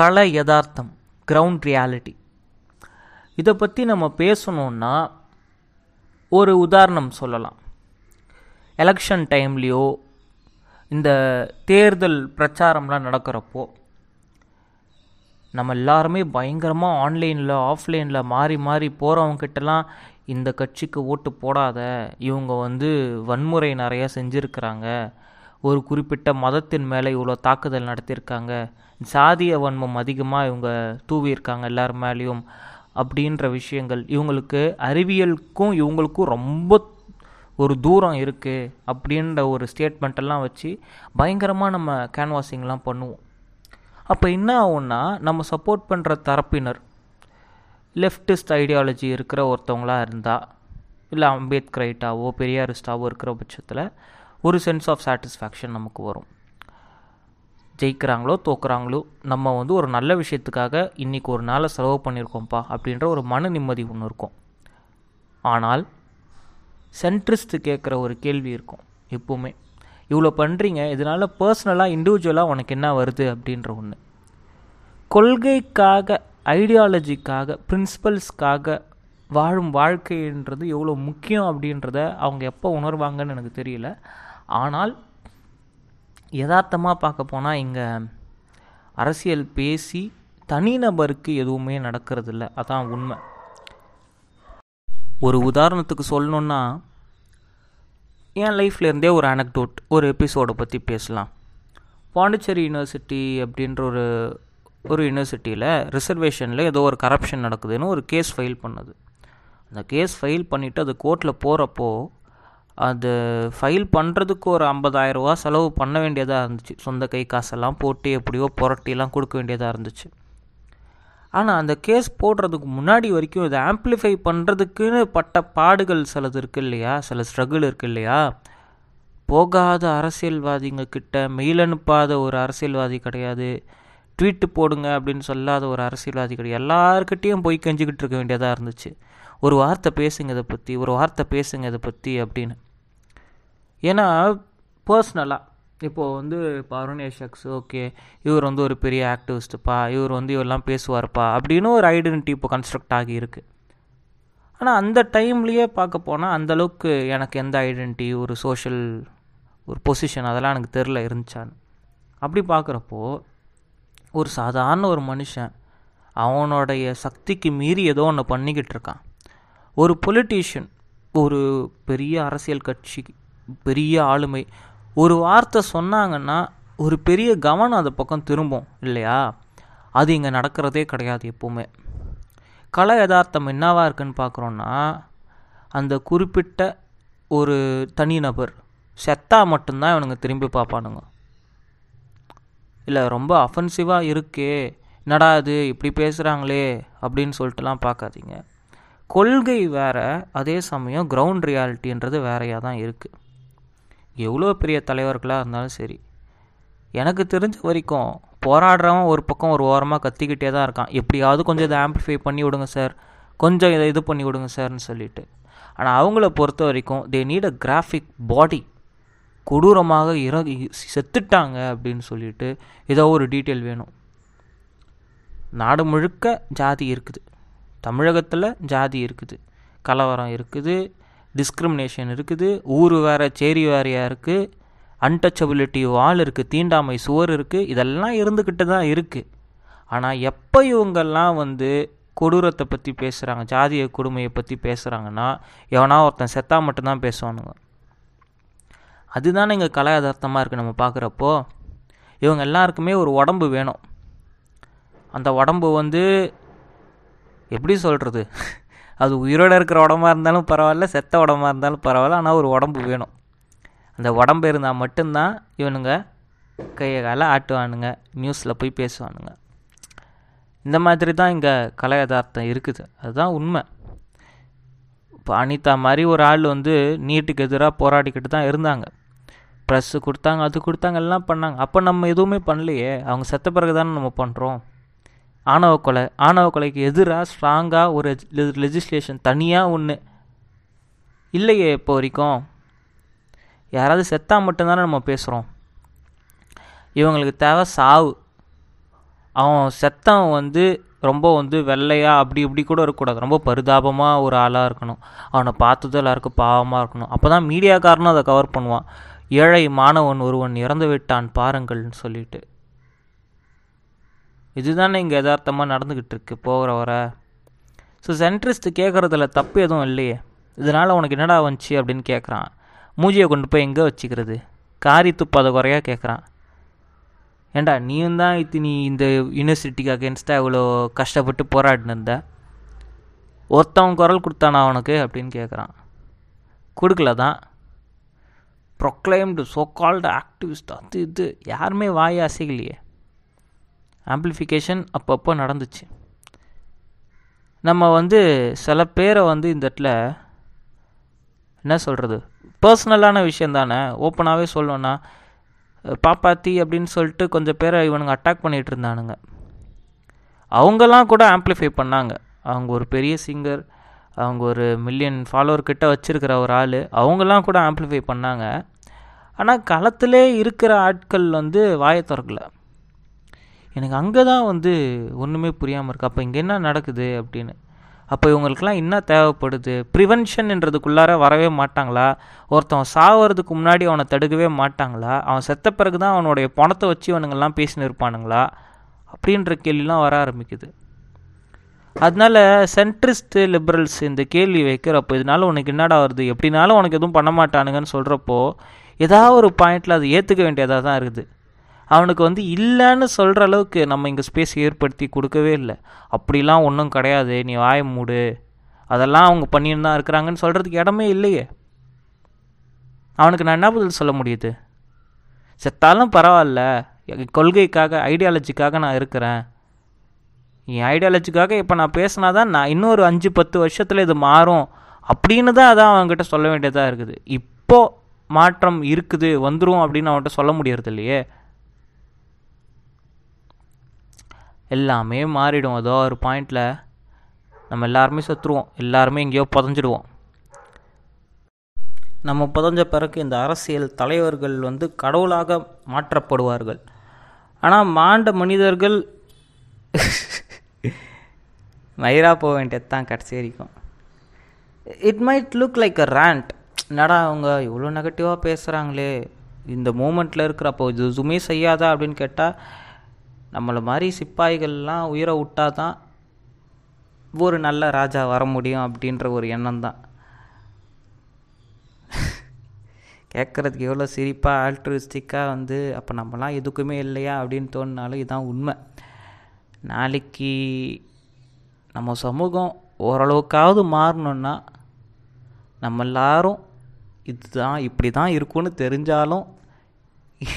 கள யதார்த்தம் ground reality இதை பற்றி நம்ம பேசணுன்னா ஒரு உதாரணம் சொல்லலாம். எலெக்ஷன் டைம்லேயோ இந்த தேர்தல் பிரச்சாரம்லாம் நடக்கிறப்போ நம்ம எல்லாருமே பயங்கரமாக ஆன்லைனில் ஆஃப்லைனில் மாறி மாறி போகிறவங்கக்கிட்டலாம் இந்த கட்சிக்கு ஓட்டு போடாத இவங்க வந்து வன்முறை நிறையா செஞ்சுருக்கிறாங்க ஒரு குறிப்பிட்ட மதத்தின் மேலே இவ்வளோ தாக்குதல் நடத்தியிருக்காங்க. சாதிய வன்மம் அதிகமாக இவங்க தூவியிருக்காங்க எல்லார் மேலேயும் அப்படின்ற விஷயங்கள். இவங்களுக்கு அறிவியலுக்கும் இவங்களுக்கும் ரொம்ப ஒரு தூரம் இருக்குது அப்படின்ற ஒரு ஸ்டேட்மெண்ட்டெல்லாம் வச்சு பயங்கரமாக நம்ம கேன்வாசிங்லாம் பண்ணுவோம். அப்போ என்ன ஆகும்னா நம்ம சப்போர்ட் பண்ணுற தரப்பினர் லெஃப்டிஸ்ட் ஐடியாலஜி இருக்கிற ஒருத்தவங்களாக இருந்தால் இல்லை அம்பேத்கரைட்டாவோ பெரியாரிஸ்டாவோ இருக்கிற பட்சத்தில் ஒரு சென்ஸ் ஆஃப் சாட்டிஸ்ஃபேக்ஷன் நமக்கு வரும். ஜெயிக்கிறாங்களோ தோக்குறாங்களோ நம்ம வந்து ஒரு நல்ல விஷயத்துக்காக இன்றைக்கி ஒரு நாளை செலவு பண்ணியிருக்கோம்ப்பா அப்படின்ற ஒரு மன நிம்மதி ஒன்று இருக்கும். ஆனால் சென்ட்ரிஸ்ட்டு கேட்குற ஒரு கேள்வி இருக்கும் எப்போவுமே. இவ்வளோ பண்ணுறீங்க இதனால் பர்சனலாக இண்டிவிஜுவலாக உனக்கு என்ன வருது அப்படின்ற ஒன்று கொள்கைக்காக ஐடியாலஜிக்காக பிரின்சிபல்ஸ்க்காக வாழும் வாழ்க்கைன்றது எவ்வளோ முக்கியம் அப்படின்றத அவங்க எப்போ உணர்வாங்கன்னு எனக்கு தெரியல. ஆனால் யதார்த்தமாக பார்க்க போனால் இங்கே அரசியல் பேசி தனிநபருக்கு எதுவுமே நடக்கிறதில்ல. அதான் உண்மை. ஒரு உதாரணத்துக்கு சொல்லணுன்னா என் லைஃப்லேருந்தே ஒரு அனக்டோட் ஒரு எபிசோடை பற்றி பேசலாம். பாண்டிச்சேரி யூனிவர்சிட்டி அப்படின்ற ஒரு ஒரு யூனிவர்சிட்டியில் ரிசர்வேஷனில் ஏதோ ஒரு கரப்ஷன் நடக்குதுன்னு ஒரு கேஸ் ஃபைல் பண்ணுது. அந்த கேஸ் ஃபைல் பண்ணிவிட்டு அது கோர்ட்டில் போகிறப்போ அது ஃபைல் பண்ணுறதுக்கு ஒரு ஐம்பதாயிரரூவா செலவு பண்ண வேண்டியதாக இருந்துச்சு. சொந்த கை காசெல்லாம் போட்டு எப்படியோ புரட்டிலாம் கொடுக்க வேண்டியதாக இருந்துச்சு. ஆனால் அந்த கேஸ் போடுறதுக்கு முன்னாடி வரைக்கும் இதை ஆம்ப்ளிஃபை பண்ணுறதுக்குன்னு பட்ட பாடுகள் சிலது இருக்குது இல்லையா? சில ஸ்ட்ரகிள் இருக்குது இல்லையா? போகாத அரசியல்வாதிங்க கிட்ட மெயில் அனுப்பாத ஒரு அரசியல்வாதி கிடையாது. ட்வீட்டு போடுங்க அப்படின்னு சொல்லாத ஒரு அரசியல்வாதி கிடையாது. எல்லாருக்கிட்டேயும் போய் கெஞ்சிக்கிட்டு இருக்க வேண்டியதாக இருந்துச்சு. ஒரு வார்த்தை பேசுங்க இதை பற்றி ஒரு வார்த்தை பேசுங்க இதை பற்றி அப்படின்னு. ஏன்னா பர்சனலாக இப்போது வந்து இப்போ ஷக்ஸ் ஓகே இவர் வந்து ஒரு பெரிய ஆக்டிவிஸ்ட்டுப்பா இவர் வந்து இவரெல்லாம் பேசுவார்ப்பா அப்படின்னு ஒரு ஐடென்டிட்டி இப்போ கன்ஸ்ட்ரக்ட் ஆகி இருக்குது ஆனால் அந்த டைம்லேயே பார்க்க போனால் அந்தளவுக்கு எனக்கு எந்த ஐடென்டிட்டி ஒரு சோஷியல் ஒரு பொசிஷன் அதெல்லாம் எனக்கு தெரில இருந்துச்சான்னு. அப்படி பார்க்குறப்போ ஒரு சாதாரண ஒரு மனுஷன் அவனுடைய சக்திக்கு மீறி ஏதோ ஒன்று பண்ணிக்கிட்டு இருக்கான். ஒரு பொலிட்டீஷியன் ஒரு பெரிய அரசியல் கட்சி பெரிய ஆளுமை. ஒரு வார்த்தை சொன்னாங்கன்னா ஒரு பெரிய கவனம் அது பக்கம் திரும்பும் இல்லையா? அது இங்கே நடக்கிறதே கிடையாது எப்போவுமே. கலை யதார்த்தம் என்னவா இருக்குன்னு பார்க்குறோன்னா அந்த குறிப்பிட்ட ஒரு தனிநபர் செத்தா மட்டும்தான் இவனுங்க திரும்பி பார்ப்பானுங்க. இல்லை ரொம்ப அஃபென்சிவாக இருக்கே என்னடா இது இப்படி பேசுகிறாங்களே அப்படின்னு சொல்லிட்டுலாம் பார்க்காதீங்க. கொள்கை வேறு அதே சமயம் கிரவுண்ட் ரியாலிட்டின்றது வேறையாக தான் இருக்குது எவ்வளோ பெரிய தலைவர்களாக இருந்தாலும் சரி. எனக்கு தெரிஞ்ச வரைக்கும் போராடுறவன் ஒரு பக்கம் ஒரு ஓரமாக கத்திக்கிட்டே தான் இருக்கான். எப்படியாவது கொஞ்சம் இதை ஆம்பிளிஃபை பண்ணி விடுங்க சார் கொஞ்சம் இதை இது பண்ணி விடுங்க சார்னு சொல்லிட்டு. ஆனால் அவங்கள பொறுத்த வரைக்கும் தே நீட் அ கிராஃபிக் பாடி கொடூரமாக இறங்கி செத்துட்டாங்க அப்படின்னு சொல்லிட்டு ஏதோ ஒரு டீட்டெயில் வேணும். நாடு முழுக்க ஜாதி இருக்குது. தமிழகத்தில் ஜாதி இருக்குது. கலவரம் இருக்குது. டிஸ்கிரிமினேஷன் இருக்குது. ஊர் வேறு சேரி வேறையாக இருக்குது அன்டச்சபிலிட்டி வால் இருக்குது தீண்டாமை சுவர் இருக்குது இதெல்லாம் இருந்துக்கிட்டு தான் இருக்குது ஆனால் எப்போ இவங்கெல்லாம் வந்து கொடூரத்தை பற்றி பேசுகிறாங்க ஜாதிய கொடுமையை பற்றி பேசுகிறாங்கன்னா எவனா ஒருத்தன் செத்தா மட்டும்தான் பேசுவானுங்க. அதுதானே இங்கே கலாயதார்த்தமாக இருக்குது நம்ம பார்க்குறப்போ இவங்க எல்லாருக்குமே ஒரு உடம்பு வேணும். அந்த உடம்பு வந்து எப்படி சொல்கிறது அது உயிரோடு இருக்கிற உடம்பா இருந்தாலும் பரவாயில்ல செத்த உடம்பா இருந்தாலும் பரவாயில்ல ஆனால் ஒரு உடம்பு வேணும். அந்த உடம்பு இருந்தால் மட்டும்தான் இவனுங்க கையை காலை ஆட்டுவானுங்க நியூஸில் போய் பேசுவானுங்க. இந்த மாதிரி தான் இங்கே கலை யதார்த்தம் இருக்குது. அதுதான் உண்மை. இப்போ அனிதா மாதிரி ஒரு ஆள் வந்து நீட்டுக்கு எதிராக போராடிக்கிட்டு தான் இருந்தாங்க. ப்ரெஸ்ஸு கொடுத்தாங்க அது கொடுத்தாங்க எல்லாம் பண்ணாங்க. அப்போ நம்ம எதுவுமே பண்ணலையே. அவங்க செத்த பிறகு தானே நம்ம பண்ணுறோம் ஆணவ கொலை ஆணவ கொலைக்கு எதிராக ஸ்ட்ராங்காக ஒரு லெஜிஸ்லேஷன் தனியாக ஒன்று இல்லையே இப்போ வரைக்கும். யாராவது செத்தா மட்டும்தானே நம்ம பேசுகிறோம் இவங்களுக்கு தேவை சாவு. அவன் செத்தவன் வந்து ரொம்ப வந்து வெள்ளையா அப்படி இப்படி கூட இருக்கக்கூடாது. ரொம்ப பரிதாபமாக ஒரு ஆளாக இருக்கணும். அவனை பார்த்தது எல்லாருக்கும் பாவமாக இருக்கணும். அப்போ தான் மீடியாக்காரனும் அதை கவர் பண்ணுவான். ஏழை மாணவன் ஒருவன் இறந்து விட்டான் பாருங்கள்னு சொல்லிட்டு. இதுதானே இங்கே யதார்த்தமாக நடந்துக்கிட்டு இருக்கு போகிற வர. ஸோ சென்ட்ரிஸ்ட் கேட்குறதுல தப்பு எதுவும் இல்லையே. இதனால் உனக்கு என்னடா வந்துச்சு அப்படின்னு கேட்குறான் மூஞ்சியை கொண்டு போய் எங்கே வச்சுக்கிறது? காரி துப்பாத குறையாக கேட்குறான் ஏண்டா நீயும் தான் இது நீ இந்த யூனிவர்சிட்டிக்கு அகேன்ஸ்டாக இவ்வளோ கஷ்டப்பட்டு போராடின்னு இருந்த ஒருத்தவன் குரல் கொடுத்தானா அவனுக்கு அப்படின்னு கேட்குறான் கொடுக்கல தான். ப்ரொக்ளைம்டு சோ கால்டு ஆக்டிவிஸ்ட் அது இது யாருமே வாய் அசைக்கலையே. ஆம்ப்ளிஃபிகேஷன் அப்பப்போ நடந்துச்சு. நம்ம வந்து சில பேரை வந்து இந்த இடத்துல என்ன சொல்கிறது பர்சனலான விஷயம் தானே. ஓப்பனாகவே சொல்லணும்னா பாப்பாத்தி அப்படின்னு சொல்லிட்டு கொஞ்சம் பேரை இவனுங்க அட்டாக் பண்ணிகிட்டு இருந்தானுங்க. அவங்கெல்லாம் கூட ஆம்ப்ளிஃபை பண்ணாங்க. அவங்க ஒரு பெரிய சிங்கர் அவங்க ஒரு மில்லியன் ஃபாலோவர் கிட்ட வச்சுருக்கிற ஒரு ஆள் அவங்கெல்லாம் கூட ஆம்ப்ளிஃபை பண்ணாங்க. ஆனால் களத்திலே இருக்கிற ஆட்கள் வந்து வாயை திறக்கல. எனக்கு அங்கே தான் வந்து ஒன்றுமே புரியாமல் இருக்குது அப்போ இங்கே என்ன நடக்குது அப்படின்னு. அப்போ இவங்களுக்கெல்லாம் என்ன தேவைப்படுது? ப்ரிவென்ஷன்ன்றதுக்குள்ளார வரவே மாட்டாங்களா? ஒருத்தவன் சாவறதுக்கு முன்னாடி அவனை தடுக்கவே மாட்டாங்களா? அவன் செத்த பிறகு தான் அவனுடைய பணத்தை வச்சு இவனுங்கெல்லாம் பேசின்னு இருப்பானுங்களா? அப்படின்ற கேள்விலாம் வர ஆரம்பிக்குது. அதனால சென்ட்ரிஸ்ட்டு லிபரல்ஸ் இந்த கேள்வி வைக்கிறப்போ இதனால உனக்கு என்னடா வருது? எப்படினாலும் உனக்கு எதுவும் பண்ண மாட்டானுங்கன்னு சொல்கிறப்போ ஏதாவது ஒரு பாயிண்டில் அது ஏற்றுக்க வேண்டியதாக தான் இருக்குது. அவனுக்கு வந்து இல்லைன்னு சொல்கிற அளவுக்கு நம்ம இங்கே ஸ்பேஸ் ஏற்படுத்தி கொடுக்கவே இல்லை. அப்படிலாம் ஒன்றும் கிடையாது. நீ வாய மூடு. அதெல்லாம் அவங்க பண்ணின்னு தான் இருக்கிறாங்கன்னு சொல்கிறதுக்கு இடமே இல்லையே. அவனுக்கு நான் என்ன பதில் சொல்ல முடியுது? செத்தாலும் பரவாயில்ல. என் கொள்கைக்காக ஐடியாலஜிக்காக நான் இருக்கிறேன். என் ஐடியாலஜிக்காக இப்போ நான் பேசினா தான் நான் இன்னொரு அஞ்சு பத்து வருஷத்தில் இது மாறும் அப்படின்னு தான் அதான் அவங்ககிட்ட சொல்ல வேண்டியதாக இருக்குது. இப்போ மாற்றம் இருக்குது வந்துடும் அப்படின்னு அவன்கிட்ட சொல்ல முடியறது இல்லையே எல்லாமே மாறிடும். ஏதோ ஒரு பாயிண்டில் நம்ம எல்லாருமே செத்துருவோம். எல்லாருமே எங்கேயோ புதஞ்சிடுவோம். நம்ம புதஞ்ச பிறகு இந்த அரசியல் தலைவர்கள் வந்து கடவுளாக மாற்றப்படுவார்கள். ஆனால் மாண்ட மனிதர்கள் மயிரா போக வேண்டியது தான் கடைசி வரைக்கும். It might look like a rant என்னடா அவங்க இவ்வளோ நெகட்டிவாக பேசுகிறாங்களே இந்த மூமெண்ட்டில் இருக்கிறப்போ இது எதுவுமே செய்யாதா? அப்படின்னு கேட்டால் நம்மளை மாதிரி சிப்பாய்கள்லாம் உயிரை விட்டா தான் ஒரு நல்ல ராஜா வர முடியும் அப்படின்ற ஒரு எண்ணம் தான் கேட்குறதுக்கு எவ்வளோ சிரிப்பாக ஆல்ட்ரிஸ்டிக்காக வந்து அப்போ நம்மலாம் எதுக்குமே இல்லையா அப்படின்னு தோணினாலும் இதுதான் உண்மை. நாளைக்கு நம்ம சமூகம் ஓரளவுக்காவது மாறணுன்னா நம்ம எல்லாரும் இதுதான் இப்படி தான் இருக்கும்னு தெரிஞ்சாலும்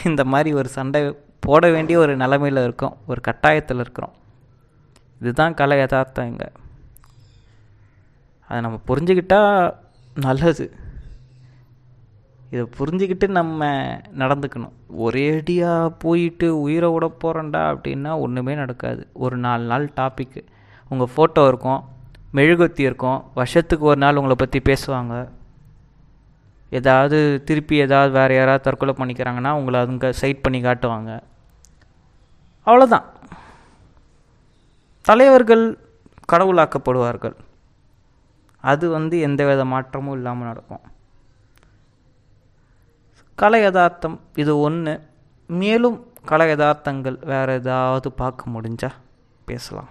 இந்த மாதிரி ஒரு சண்டை போட வேண்டிய ஒரு நிலமையில் இருக்கோம் ஒரு கட்டாயத்தில் இருக்கிறோம். இதுதான் கலை யதார்த்தம் இங்கே. அதை நம்ம புரிஞ்சுக்கிட்டால் நல்லது. இதை புரிஞ்சுக்கிட்டு நம்ம நடந்துக்கணும். ஒரேடியாக போயிட்டு உயிரை விட போகிறேன்டா அப்படின்னா ஒன்றுமே நடக்காது. ஒரு நாலு நாள் டாப்பிக்கு உங்கள் ஃபோட்டோ இருக்கும் மெழுகுத்தி இருக்கும் வருஷத்துக்கு ஒரு நாள் உங்களை பற்றி பேசுவாங்க. ஏதாவது திருப்பி ஏதாவது வேறு யாராவது தற்கொலை பண்ணிக்கிறாங்கன்னா உங்களை அதுங்க சைட் பண்ணி காட்டுவாங்க. அவ்வளோதான் தலைவர்கள் கடவுளாக்கப்படுவார்கள். அது வந்து எந்த வித மாற்றமும் இல்லாமல் நடக்கும். கலை யதார்த்தம் இது ஒன்று மேலும் கலை யதார்த்தங்கள் வேறு ஏதாவது பார்க்க முடிஞ்சா பேசலாம்.